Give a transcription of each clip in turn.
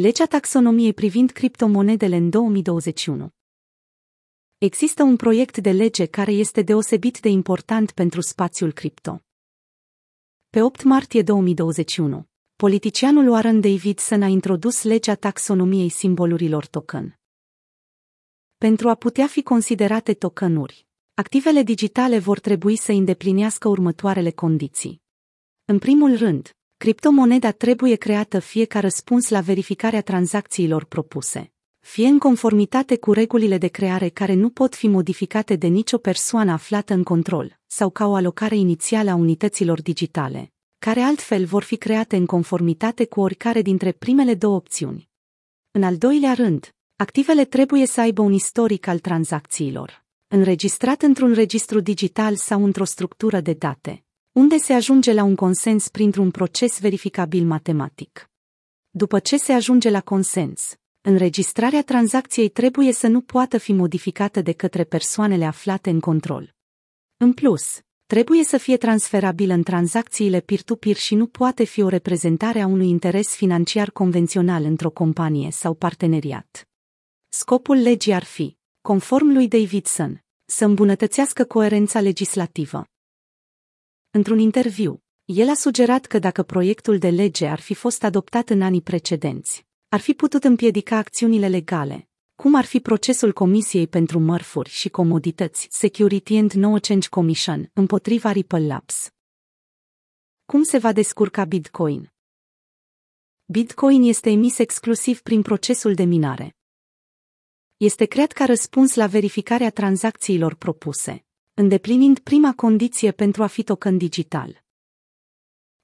Legea taxonomiei privind criptomonedele în 2021 Există un proiect de lege care este deosebit de important pentru spațiul cripto. Pe 8 martie 2021, politicianul Warren Davidson a introdus legea taxonomiei simbolurilor token. Pentru a putea fi considerate tokenuri, activele digitale vor trebui să îndeplinească următoarele condiții. În primul rând, criptomoneda trebuie creată fie ca răspuns la verificarea tranzacțiilor propuse, fie în conformitate cu regulile de creare care nu pot fi modificate de nicio persoană aflată în control, sau ca o alocare inițială a unităților digitale, care altfel vor fi create în conformitate cu oricare dintre primele două opțiuni. În al doilea rând, activele trebuie să aibă un istoric al tranzacțiilor, înregistrat într-un registru digital sau într-o structură de date, unde se ajunge la un consens printr-un proces verificabil matematic. După ce se ajunge la consens, înregistrarea tranzacției trebuie să nu poată fi modificată de către persoanele aflate în control. În plus, trebuie să fie transferabilă în tranzacțiile peer-to-peer și nu poate fi o reprezentare a unui interes financiar convențional într-o companie sau parteneriat. Scopul legii ar fi, conform lui Davidson, să îmbunătățească coerența legislativă. Într-un interviu, el a sugerat că dacă proiectul de lege ar fi fost adoptat în anii precedenți, ar fi putut împiedica acțiunile legale, cum ar fi procesul Comisiei pentru Mărfuri și Comodități Security and No Change Commission împotriva Ripple Labs. Cum se va descurca Bitcoin? Bitcoin este emis exclusiv prin procesul de minare. Este creat ca răspuns la verificarea tranzacțiilor propuse, îndeplinind prima condiție pentru a fi token digital.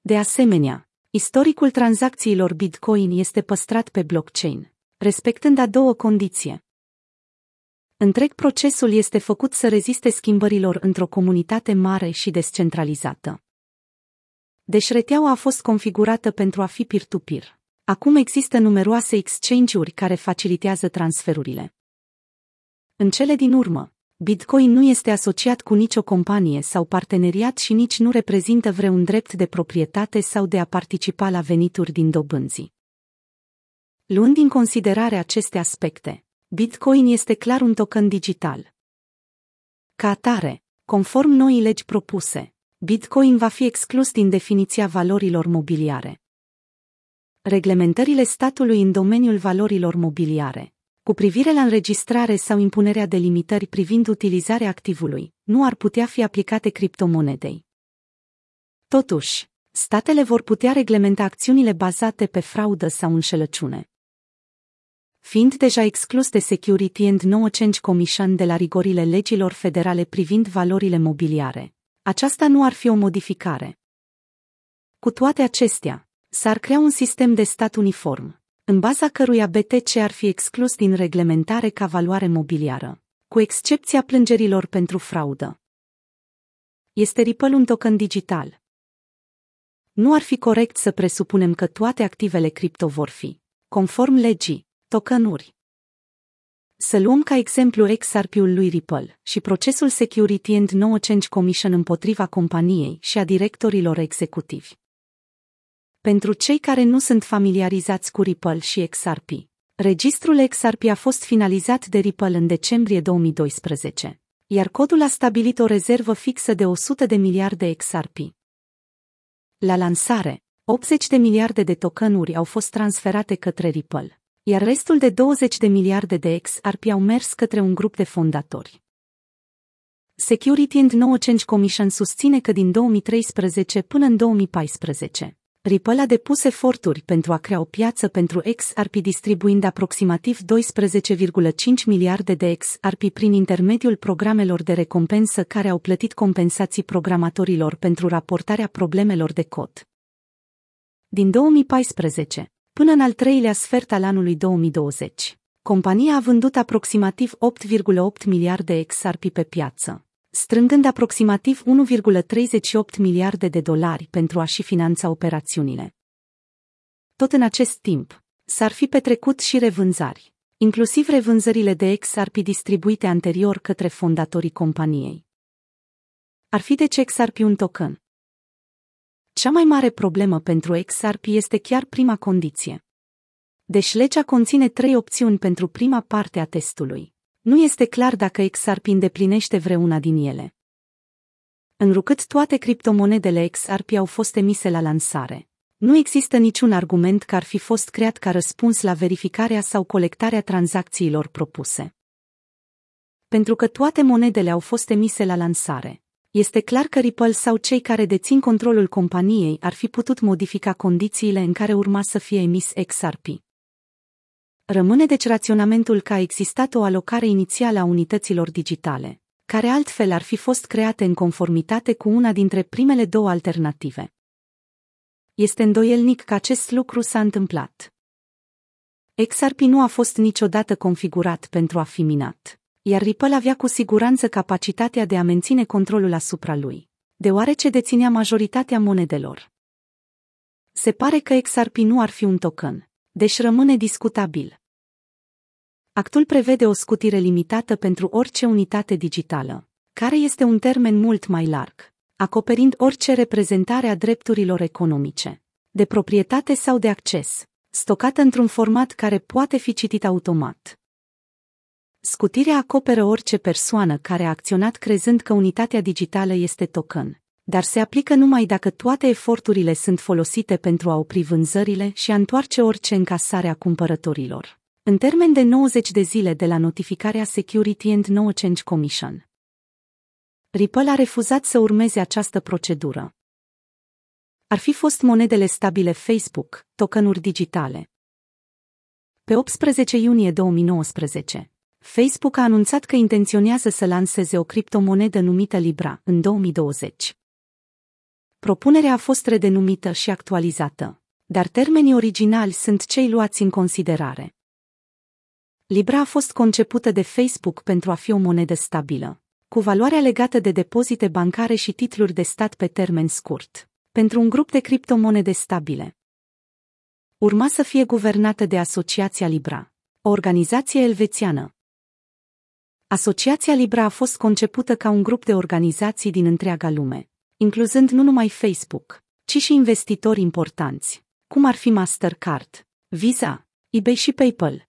De asemenea, Istoricul tranzacțiilor Bitcoin este păstrat pe blockchain, respectând a doua condiție. Întreg procesul este făcut să reziste schimbărilor într-o comunitate mare și descentralizată. Deci rețeaua a fost configurată pentru a fi peer-to-peer. Acum există numeroase exchange-uri care facilitează transferurile. În cele din urmă, Bitcoin nu este asociat cu nicio companie sau parteneriat și nici nu reprezintă vreun drept de proprietate sau de a participa la venituri din dobânzii. Luând în considerare aceste aspecte, Bitcoin este clar un token digital. Ca atare, conform noii legi propuse, Bitcoin va fi exclus din definiția valorilor mobiliare. Reglementările statului în domeniul valorilor mobiliare, cu privire la înregistrare sau impunerea de limitări privind utilizarea activului, nu ar putea fi aplicate criptomonedei. Totuși, statele vor putea reglementa acțiunile bazate pe fraudă sau înșelăciune. Fiind deja exclus de Security and No Change Commission de la rigorile legilor federale privind valorile mobiliare, aceasta nu ar fi o modificare. Cu toate acestea, s-ar crea un sistem de stat uniform, în baza căruia BTC ar fi exclus din reglementare ca valoare mobiliară, cu excepția plângerilor pentru fraudă. Este Ripple un token digital. Nu ar fi corect să presupunem că toate activele cripto vor fi, conform legii, tokenuri. Să luăm ca exemplu XRP-ul lui Ripple și procesul Security and No Change Commission împotriva companiei și a directorilor executivi. Pentru cei care nu sunt familiarizați cu Ripple și XRP, registrul XRP a fost finalizat de Ripple în decembrie 2012, iar codul a stabilit o rezervă fixă de 100 de miliarde XRP. La lansare, 80 de miliarde de tokenuri au fost transferate către Ripple, iar restul de 20 de miliarde de XRP au mers către un grup de fondatori. Security and No Change Commission susține că din 2013 până în 2014, Ripple a depus eforturi pentru a crea o piață pentru XRP distribuind aproximativ 12,5 miliarde de XRP prin intermediul programelor de recompensă care au plătit compensații programatorilor pentru raportarea problemelor de cod. Din 2014 până în al treilea sfert al anului 2020, compania a vândut aproximativ 8,8 miliarde XRP pe piață strângând aproximativ 1,38 miliarde de dolari pentru a-și finanța operațiunile. Tot în acest timp, s-ar fi petrecut și revânzari, inclusiv revânzările de XRP distribuite anterior către fondatorii companiei. Ar fi de ce XRP un token? Cea mai mare problemă pentru XRP este chiar prima condiție. Deci legea conține trei opțiuni pentru prima parte a testului. Nu este clar dacă XRP îndeplinește vreuna din ele. Înrucât toate criptomonedele XRP au fost emise la lansare, nu există niciun argument că ar fi fost creat ca răspuns la verificarea sau colectarea tranzacțiilor propuse. Pentru că toate monedele au fost emise la lansare, este clar că Ripple sau cei care dețin controlul companiei ar fi putut modifica condițiile în care urma să fie emis XRP. Rămâne deci raționamentul că a existat o alocare inițială a unităților digitale, care altfel ar fi fost create în conformitate cu una dintre primele două alternative. Este îndoielnic că acest lucru s-a întâmplat. XRP nu a fost niciodată configurat pentru a fi minat, iar Ripple avea cu siguranță capacitatea de a menține controlul asupra lui, deoarece deținea majoritatea monedelor. Se pare că XRP nu ar fi un token, deci rămâne discutabil. Actul prevede o scutire limitată pentru orice unitate digitală, care este un termen mult mai larg, acoperind orice reprezentare a drepturilor economice, de proprietate sau de acces, stocată într-un format care poate fi citit automat. Scutirea acoperă orice persoană care a acționat crezând că unitatea digitală este token, dar se aplică numai dacă toate eforturile sunt folosite pentru a opri vânzările și a întoarce orice încasare a cumpărătorilor. În termen de 90 de zile de la notificarea Security and No Change Commission. Ripple a refuzat să urmeze această procedură. Ar fi fost monedele stabile Facebook, tokenuri digitale. Pe 18 iunie 2019, Facebook a anunțat că intenționează să lanseze o criptomonedă numită Libra în 2020. Propunerea a fost redenumită și actualizată, dar termenii originali sunt cei luați în considerare. Libra a fost concepută de Facebook pentru a fi o monedă stabilă, cu valoarea legată de depozite bancare și titluri de stat pe termen scurt, pentru un grup de criptomonede stabile. Urma să fie guvernată de Asociația Libra, o organizație elvețiană. Asociația Libra a fost concepută ca un grup de organizații din întreaga lume, incluzând nu numai Facebook, ci și investitori importanți, cum ar fi Mastercard, Visa, eBay și PayPal.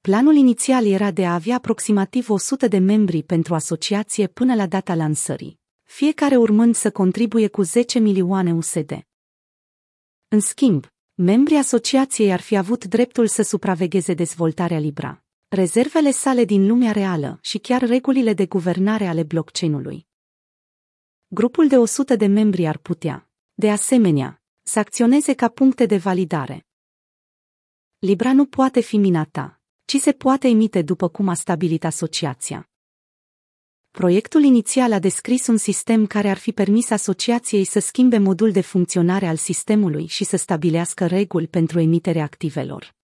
Planul inițial era de a avea aproximativ 100 de membri pentru asociație până la data lansării, fiecare urmând să contribuie cu 10 milioane USD. În schimb, membrii asociației ar fi avut dreptul să supravegheze dezvoltarea Libra, rezervele sale din lumea reală și chiar regulile de guvernare ale blockchain-ului. Grupul de 100 de membri ar putea, de asemenea, să acționeze ca puncte de validare. Libra nu poate fi minata, ci se poate emite după cum a stabilit asociația. Proiectul inițial a descris un sistem care ar fi permis asociației să schimbe modul de funcționare al sistemului și să stabilească reguli pentru emiterea activelor.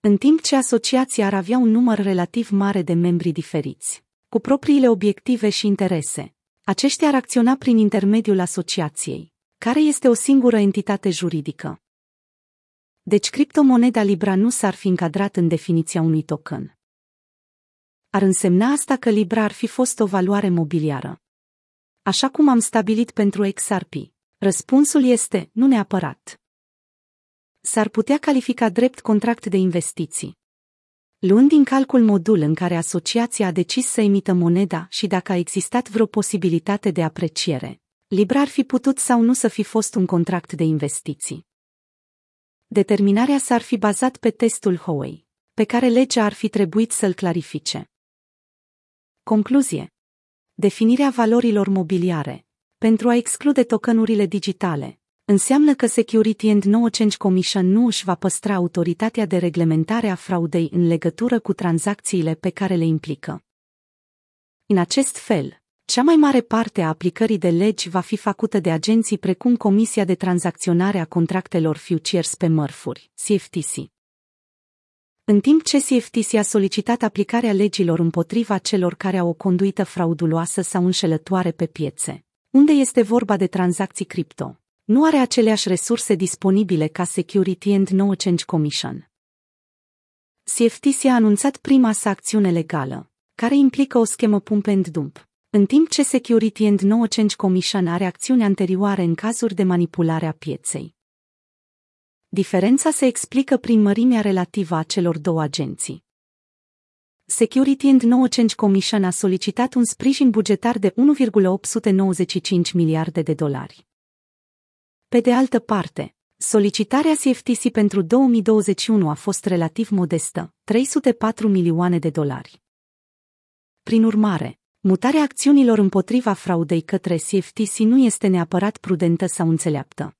În timp ce asociația ar avea un număr relativ mare de membri diferiți, cu propriile obiective și interese, aceștia ar acționa prin intermediul asociației, care este o singură entitate juridică. Deci criptomoneda Libra nu s-ar fi încadrat în definiția unui token. Ar însemna asta că Libra ar fi fost o valoare mobiliară. Așa cum am stabilit pentru XRP. Răspunsul este, nu neapărat. S-ar putea califica drept contract de investiții. Luând din calcul modul în care asociația a decis să emită moneda și dacă a existat vreo posibilitate de apreciere, Libra ar fi putut sau nu să fi fost un contract de investiții. Determinarea s-ar fi bazat pe testul Howey, pe care legea ar fi trebuit să-l clarifice. Concluzie. Definirea valorilor mobiliare, pentru a exclude tokenurile digitale, înseamnă că Security and No Change Commission nu își va păstra autoritatea de reglementare a fraudei în legătură cu tranzacțiile pe care le implică. În acest fel, cea mai mare parte a aplicării de legi va fi făcută de agenții precum Comisia de Tranzacționare a Contractelor Futures pe Mărfuri, CFTC. În timp ce CFTC a solicitat aplicarea legilor împotriva celor care au o conduită frauduloasă sau înșelătoare pe piețe, unde este vorba de tranzacții cripto, nu are aceleași resurse disponibile ca Security and No Change Commission. CFTC a anunțat prima sa acțiune legală, care implică o schemă pump and dump în timp ce Security and No Change Commission are acțiuni anterioare în cazuri de manipulare a pieței. Diferența se explică prin mărimea relativă a celor două agenții. Security and No Change Commission a solicitat un sprijin bugetar de 1,895 miliarde de dolari. Pe de altă parte, solicitarea CFTC pentru 2021 a fost relativ modestă, 304 milioane de dolari. Prin urmare, mutarea acțiunilor împotriva fraudei către CFTC nu este neapărat prudentă sau înțeleaptă.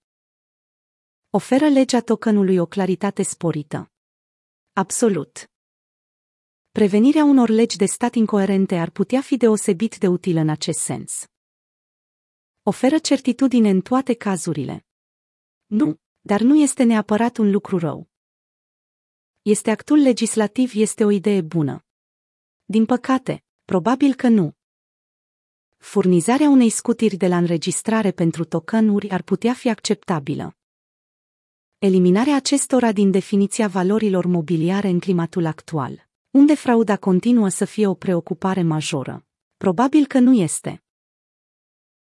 Oferă legea tokenului o claritate sporită. Absolut. Prevenirea unor legi de stat incoerente ar putea fi deosebit de utilă în acest sens. Oferă certitudine în toate cazurile. Nu, dar nu este neapărat un lucru rău. Este actul legislativ este o idee bună. Din păcate, probabil că nu. Furnizarea unei scutiri de la înregistrare pentru tokenuri ar putea fi acceptabilă. Eliminarea acestora din definiția valorilor mobiliare în climatul actual, unde frauda continuă să fie o preocupare majoră. Probabil că nu este.